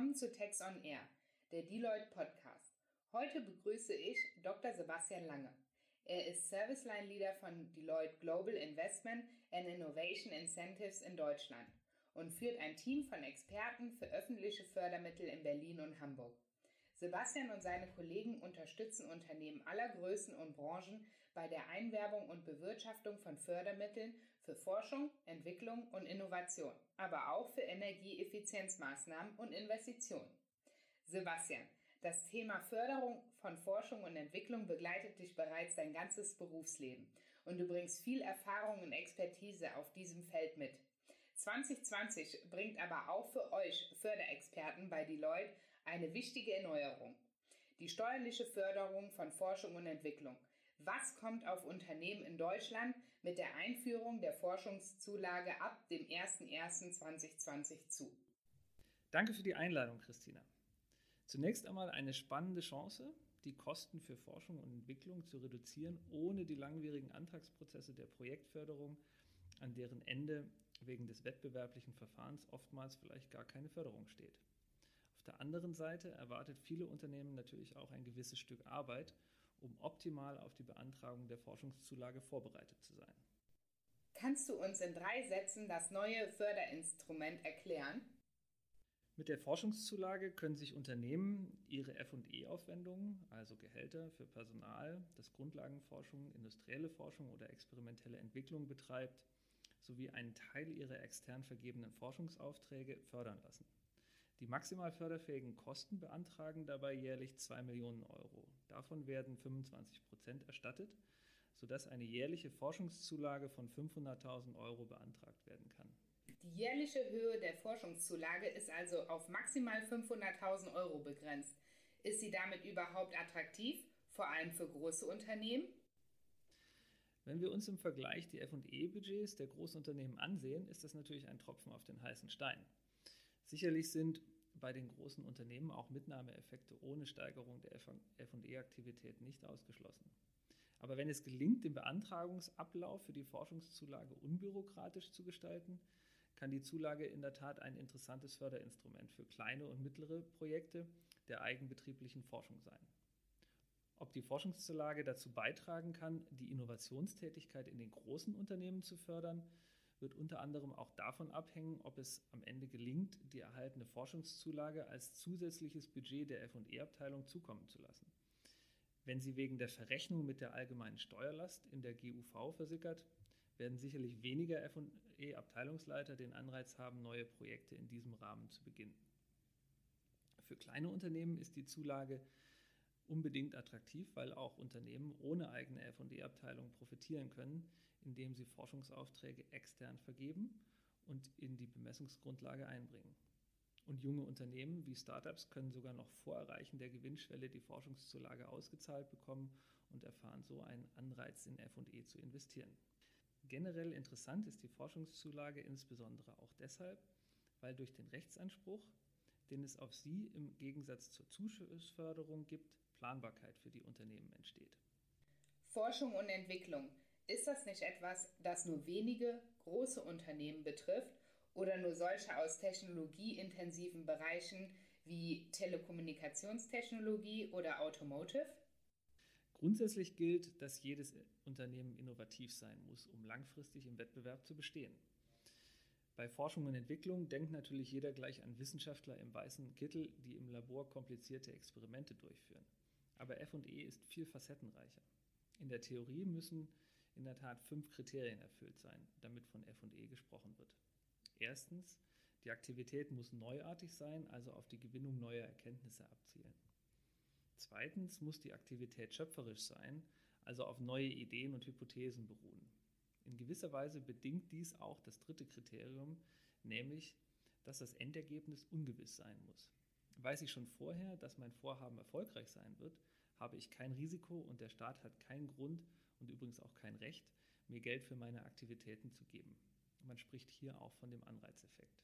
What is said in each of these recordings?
Willkommen zu Tex on Air, der Deloitte Podcast. Heute begrüße ich Dr. Sebastian Lange. Er ist Service Line Leader von Deloitte Global Investment and Innovation Incentives in Deutschland und führt ein Team von Experten für öffentliche Fördermittel in Berlin und Hamburg. Sebastian und seine Kollegen unterstützen Unternehmen aller Größen und Branchen bei der Einwerbung und Bewirtschaftung von Fördermitteln für Forschung, Entwicklung und Innovation, aber auch für Energieeffizienzmaßnahmen und Investitionen. Sebastian, das Thema Förderung von Forschung und Entwicklung begleitet dich bereits dein ganzes Berufsleben und du bringst viel Erfahrung und Expertise auf diesem Feld mit. 2020 bringt aber auch für euch Förderexperten bei Deloitte eine wichtige Erneuerung. Die steuerliche Förderung von Forschung und Entwicklung. Was kommt auf Unternehmen in Deutschland mit der Einführung der Forschungszulage ab dem 01.01.2020 zu? Danke für die Einladung, Christina. Zunächst einmal eine spannende Chance, die Kosten für Forschung und Entwicklung zu reduzieren, ohne die langwierigen Antragsprozesse der Projektförderung an deren Ende wegen des wettbewerblichen Verfahrens oftmals vielleicht gar keine Förderung steht. Auf der anderen Seite erwartet viele Unternehmen natürlich auch ein gewisses Stück Arbeit, um optimal auf die Beantragung der Forschungszulage vorbereitet zu sein. Kannst du uns in drei Sätzen das neue Förderinstrument erklären? Mit der Forschungszulage können sich Unternehmen ihre FE-Aufwendungen, also Gehälter für Personal, das Grundlagenforschung, industrielle Forschung oder experimentelle Entwicklung betreibt, sowie einen Teil ihrer extern vergebenen Forschungsaufträge fördern lassen. Die maximal förderfähigen Kosten beantragen dabei jährlich 2 Millionen Euro. Davon werden 25 Prozent erstattet, sodass eine jährliche Forschungszulage von 500.000 Euro beantragt werden kann. Die jährliche Höhe der Forschungszulage ist also auf maximal 500.000 Euro begrenzt. Ist sie damit überhaupt attraktiv, vor allem für große Unternehmen? Wenn wir uns im Vergleich die FE-Budgets der Großunternehmen ansehen, ist das natürlich ein Tropfen auf den heißen Stein. Sicherlich sind bei den großen Unternehmen auch Mitnahmeeffekte ohne Steigerung der FE-Aktivität nicht ausgeschlossen. Aber wenn es gelingt, den Beantragungsablauf für die Forschungszulage unbürokratisch zu gestalten, kann die Zulage in der Tat ein interessantes Förderinstrument für kleine und mittlere Projekte der eigenbetrieblichen Forschung sein. Ob die Forschungszulage dazu beitragen kann, die Innovationstätigkeit in den großen Unternehmen zu fördern, wird unter anderem auch davon abhängen, ob es am Ende gelingt, die erhaltene Forschungszulage als zusätzliches Budget der FE-Abteilung zukommen zu lassen. Wenn sie wegen der Verrechnung mit der allgemeinen Steuerlast in der GUV versickert, werden sicherlich weniger FE-Abteilungsleiter den Anreiz haben, neue Projekte in diesem Rahmen zu beginnen. Für kleine Unternehmen ist die Zulage unbedingt attraktiv, weil auch Unternehmen ohne eigene FD-Abteilung profitieren können, indem sie Forschungsaufträge extern vergeben und in die Bemessungsgrundlage einbringen. Und junge Unternehmen wie Startups können sogar noch vor Erreichen der Gewinnschwelle die Forschungszulage ausgezahlt bekommen und erfahren so einen Anreiz in FE zu investieren. Generell interessant ist die Forschungszulage insbesondere auch deshalb, weil durch den Rechtsanspruch, den es auf sie im Gegensatz zur Zuschussförderung gibt, Planbarkeit für die Unternehmen entsteht. Forschung und Entwicklung. Ist das nicht etwas, das nur wenige große Unternehmen betrifft oder nur solche aus technologieintensiven Bereichen wie Telekommunikationstechnologie oder Automotive? Grundsätzlich gilt, dass jedes Unternehmen innovativ sein muss, um langfristig im Wettbewerb zu bestehen. Bei Forschung und Entwicklung denkt natürlich jeder gleich an Wissenschaftler im weißen Kittel, die im Labor komplizierte Experimente durchführen. Aber FE ist viel facettenreicher. In der Theorie müssen in der Tat fünf Kriterien erfüllt sein, damit von FE gesprochen wird. Erstens, die Aktivität muss neuartig sein, also auf die Gewinnung neuer Erkenntnisse abzielen. Zweitens muss die Aktivität schöpferisch sein, also auf neue Ideen und Hypothesen beruhen. In gewisser Weise bedingt dies auch das dritte Kriterium, nämlich, dass das Endergebnis ungewiss sein muss. Weiß ich schon vorher, dass mein Vorhaben erfolgreich sein wird, habe ich kein Risiko und der Staat hat keinen Grund und übrigens auch kein Recht, mir Geld für meine Aktivitäten zu geben. Man spricht hier auch von dem Anreizeffekt.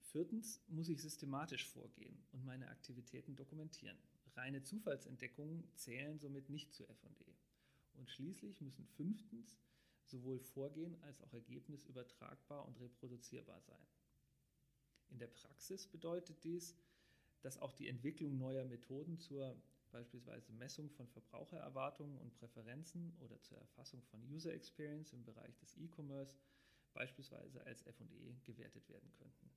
Viertens muss ich systematisch vorgehen und meine Aktivitäten dokumentieren. Reine Zufallsentdeckungen zählen somit nicht zu FE. Und schließlich müssen fünftens sowohl Vorgehen als auch Ergebnis übertragbar und reproduzierbar sein. In der Praxis bedeutet dies, dass auch die Entwicklung neuer Methoden zur beispielsweise Messung von Verbrauchererwartungen und Präferenzen oder zur Erfassung von User Experience im Bereich des E-Commerce beispielsweise als FE gewertet werden könnten.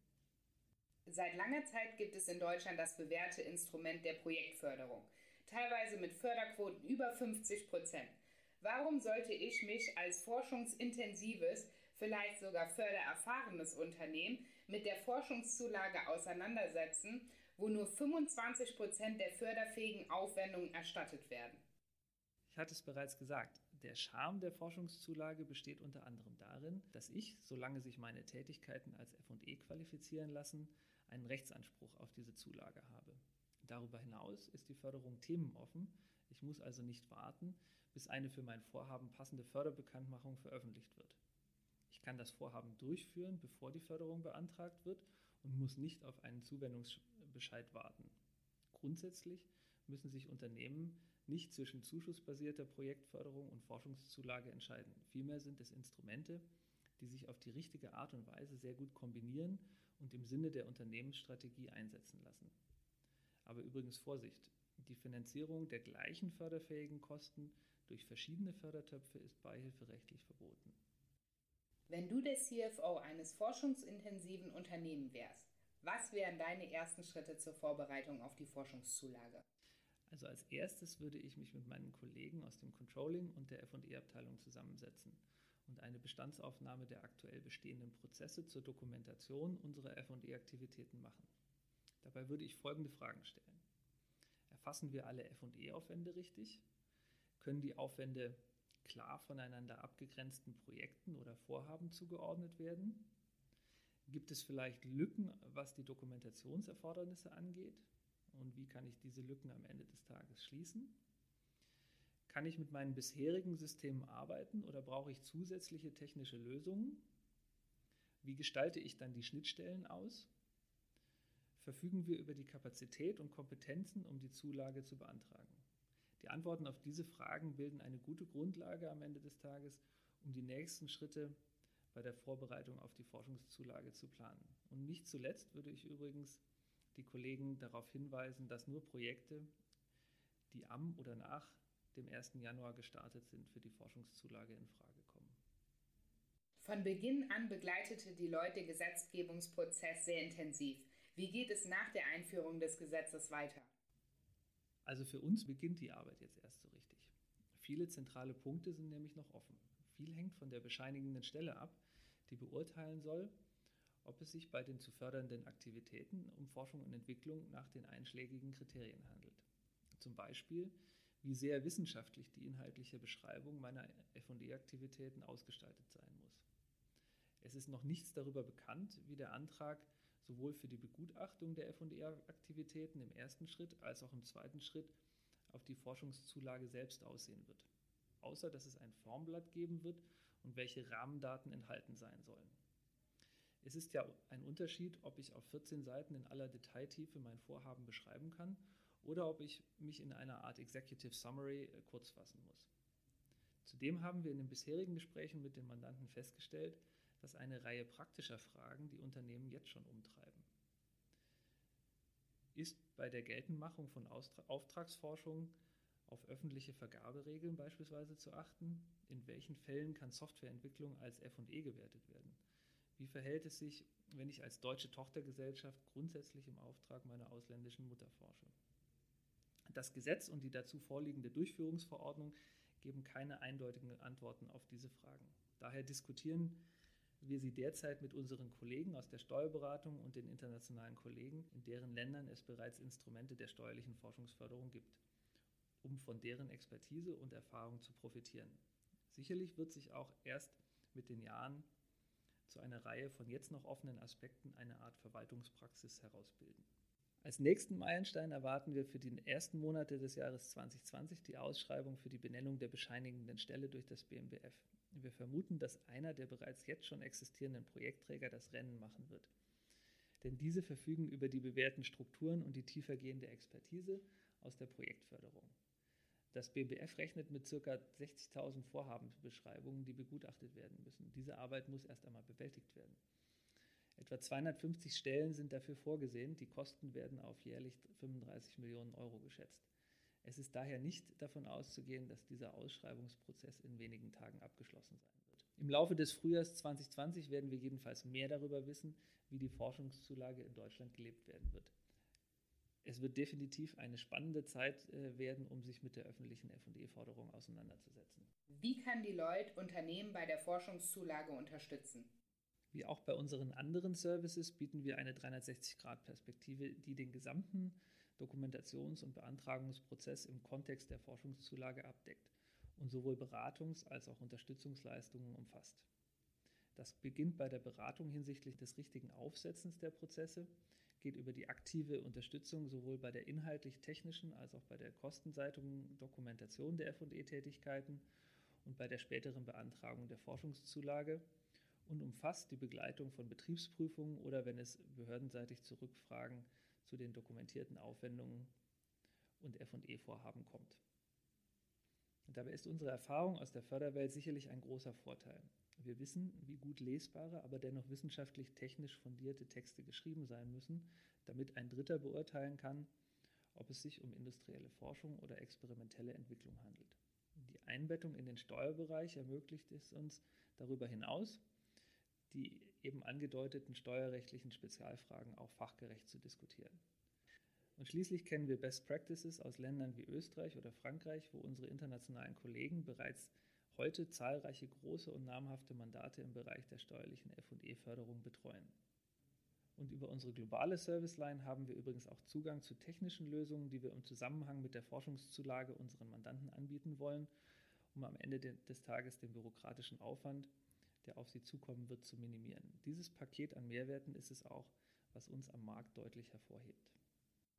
Seit langer Zeit gibt es in Deutschland das bewährte Instrument der Projektförderung, teilweise mit Förderquoten über 50 Prozent. Warum sollte ich mich als forschungsintensives, vielleicht sogar fördererfahrenes Unternehmen mit der Forschungszulage auseinandersetzen, wo nur 25 Prozent der förderfähigen Aufwendungen erstattet werden? Ich hatte es bereits gesagt, der Charme der Forschungszulage besteht unter anderem darin, dass ich, solange sich meine Tätigkeiten als FE qualifizieren lassen, einen Rechtsanspruch auf diese Zulage habe. Darüber hinaus ist die Förderung themenoffen. Ich muss also nicht warten, bis eine für mein Vorhaben passende Förderbekanntmachung veröffentlicht wird. Ich kann das Vorhaben durchführen, bevor die Förderung beantragt wird und muss nicht auf einen Zuwendungsbescheid warten. Grundsätzlich müssen sich Unternehmen nicht zwischen zuschussbasierter Projektförderung und Forschungszulage entscheiden. Vielmehr sind es Instrumente, die sich auf die richtige Art und Weise sehr gut kombinieren und im Sinne der Unternehmensstrategie einsetzen lassen. Aber übrigens Vorsicht, die Finanzierung der gleichen förderfähigen Kosten durch verschiedene Fördertöpfe ist beihilferechtlich verboten. Wenn du der CFO eines forschungsintensiven Unternehmens wärst, was wären deine ersten Schritte zur Vorbereitung auf die Forschungszulage? Also als erstes würde ich mich mit meinen Kollegen aus dem Controlling und der FE-Abteilung zusammensetzen und eine Bestandsaufnahme der aktuell bestehenden Prozesse zur Dokumentation unserer FE-Aktivitäten machen. Dabei würde ich folgende Fragen stellen. Erfassen wir alle FE-Aufwände richtig? Können die Aufwände klar voneinander abgegrenzten Projekten oder Vorhaben zugeordnet werden? Gibt es vielleicht Lücken, was die Dokumentationserfordernisse angeht? Und wie kann ich diese Lücken am Ende des Tages schließen? Kann ich mit meinen bisherigen Systemen arbeiten oder brauche ich zusätzliche technische Lösungen? Wie gestalte ich dann die Schnittstellen aus? Verfügen wir über die Kapazität und Kompetenzen, um die Zulage zu beantragen? Die Antworten auf diese Fragen bilden eine gute Grundlage am Ende des Tages, um die nächsten Schritte bei der Vorbereitung auf die Forschungszulage zu planen. Und nicht zuletzt würde ich übrigens die Kollegen darauf hinweisen, dass nur Projekte, die am oder nach dem 1. Januar gestartet sind, für die Forschungszulage in Frage kommen. Von Beginn an begleitete die Leute den Gesetzgebungsprozess sehr intensiv. Wie geht es nach der Einführung des Gesetzes weiter? Also für uns beginnt die Arbeit jetzt erst so richtig. Viele zentrale Punkte sind nämlich noch offen. Viel hängt von der bescheinigenden Stelle ab, die beurteilen soll, ob es sich bei den zu fördernden Aktivitäten um Forschung und Entwicklung nach den einschlägigen Kriterien handelt. Zum Beispiel, wie sehr wissenschaftlich die inhaltliche Beschreibung meiner FD-Aktivitäten ausgestaltet sein muss. Es ist noch nichts darüber bekannt, wie der Antrag sowohl für die Begutachtung der FD-Aktivitäten im ersten Schritt als auch im zweiten Schritt auf die Forschungszulage selbst aussehen wird. Außer dass es ein Formblatt geben wird und welche Rahmendaten enthalten sein sollen. Es ist ja ein Unterschied, ob ich auf 14 Seiten in aller Detailtiefe mein Vorhaben beschreiben kann oder ob ich mich in einer Art Executive Summary äh, kurz fassen muss. Zudem haben wir in den bisherigen Gesprächen mit den Mandanten festgestellt, dass eine Reihe praktischer Fragen die Unternehmen jetzt schon umtreiben. Ist bei der Geltendmachung von Auftragsforschung auf öffentliche Vergaberegeln beispielsweise zu achten? In welchen Fällen kann Softwareentwicklung als FE gewertet werden? Wie verhält es sich, wenn ich als deutsche Tochtergesellschaft grundsätzlich im Auftrag meiner ausländischen Mutter forsche? Das Gesetz und die dazu vorliegende Durchführungsverordnung geben keine eindeutigen Antworten auf diese Fragen. Daher diskutieren wir sie derzeit mit unseren Kollegen aus der Steuerberatung und den internationalen Kollegen, in deren Ländern es bereits Instrumente der steuerlichen Forschungsförderung gibt, um von deren Expertise und Erfahrung zu profitieren. Sicherlich wird sich auch erst mit den Jahren zu einer Reihe von jetzt noch offenen Aspekten eine Art Verwaltungspraxis herausbilden. Als nächsten Meilenstein erwarten wir für die ersten Monate des Jahres 2020 die Ausschreibung für die Benennung der bescheinigenden Stelle durch das BMBF. Wir vermuten, dass einer der bereits jetzt schon existierenden Projektträger das Rennen machen wird. Denn diese verfügen über die bewährten Strukturen und die tiefergehende Expertise aus der Projektförderung. Das BBF rechnet mit ca. 60.000 Vorhabensbeschreibungen, die begutachtet werden müssen. Diese Arbeit muss erst einmal bewältigt werden. Etwa 250 Stellen sind dafür vorgesehen. Die Kosten werden auf jährlich 35 Millionen Euro geschätzt. Es ist daher nicht davon auszugehen, dass dieser Ausschreibungsprozess in wenigen Tagen abgeschlossen sein wird. Im Laufe des Frühjahrs 2020 werden wir jedenfalls mehr darüber wissen, wie die Forschungszulage in Deutschland gelebt werden wird. Es wird definitiv eine spannende Zeit äh, werden, um sich mit der öffentlichen FE-Forderung auseinanderzusetzen. Wie kann die Leute Unternehmen bei der Forschungszulage unterstützen? Wie auch bei unseren anderen Services bieten wir eine 360-Grad-Perspektive, die den gesamten Dokumentations- und Beantragungsprozess im Kontext der Forschungszulage abdeckt und sowohl Beratungs- als auch Unterstützungsleistungen umfasst. Das beginnt bei der Beratung hinsichtlich des richtigen Aufsetzens der Prozesse, geht über die aktive Unterstützung sowohl bei der inhaltlich-technischen als auch bei der kostenseitigen Dokumentation der FE-Tätigkeiten und bei der späteren Beantragung der Forschungszulage und umfasst die Begleitung von Betriebsprüfungen oder wenn es behördenseitig zu Rückfragen zu den dokumentierten Aufwendungen und FE-Vorhaben kommt. Dabei ist unsere Erfahrung aus der Förderwelt sicherlich ein großer Vorteil. Wir wissen, wie gut lesbare, aber dennoch wissenschaftlich technisch fundierte Texte geschrieben sein müssen, damit ein Dritter beurteilen kann, ob es sich um industrielle Forschung oder experimentelle Entwicklung handelt. Die Einbettung in den Steuerbereich ermöglicht es uns darüber hinaus, die eben angedeuteten steuerrechtlichen Spezialfragen auch fachgerecht zu diskutieren. Und schließlich kennen wir Best Practices aus Ländern wie Österreich oder Frankreich, wo unsere internationalen Kollegen bereits heute zahlreiche große und namhafte Mandate im Bereich der steuerlichen FE-Förderung betreuen. Und über unsere globale Serviceline haben wir übrigens auch Zugang zu technischen Lösungen, die wir im Zusammenhang mit der Forschungszulage unseren Mandanten anbieten wollen, um am Ende des Tages den bürokratischen Aufwand der auf sie zukommen wird, zu minimieren. Dieses Paket an Mehrwerten ist es auch, was uns am Markt deutlich hervorhebt.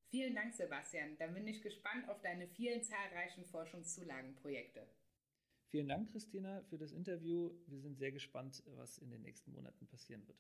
Vielen Dank, Sebastian. Dann bin ich gespannt auf deine vielen zahlreichen Forschungszulagenprojekte. Vielen Dank, Christina, für das Interview. Wir sind sehr gespannt, was in den nächsten Monaten passieren wird.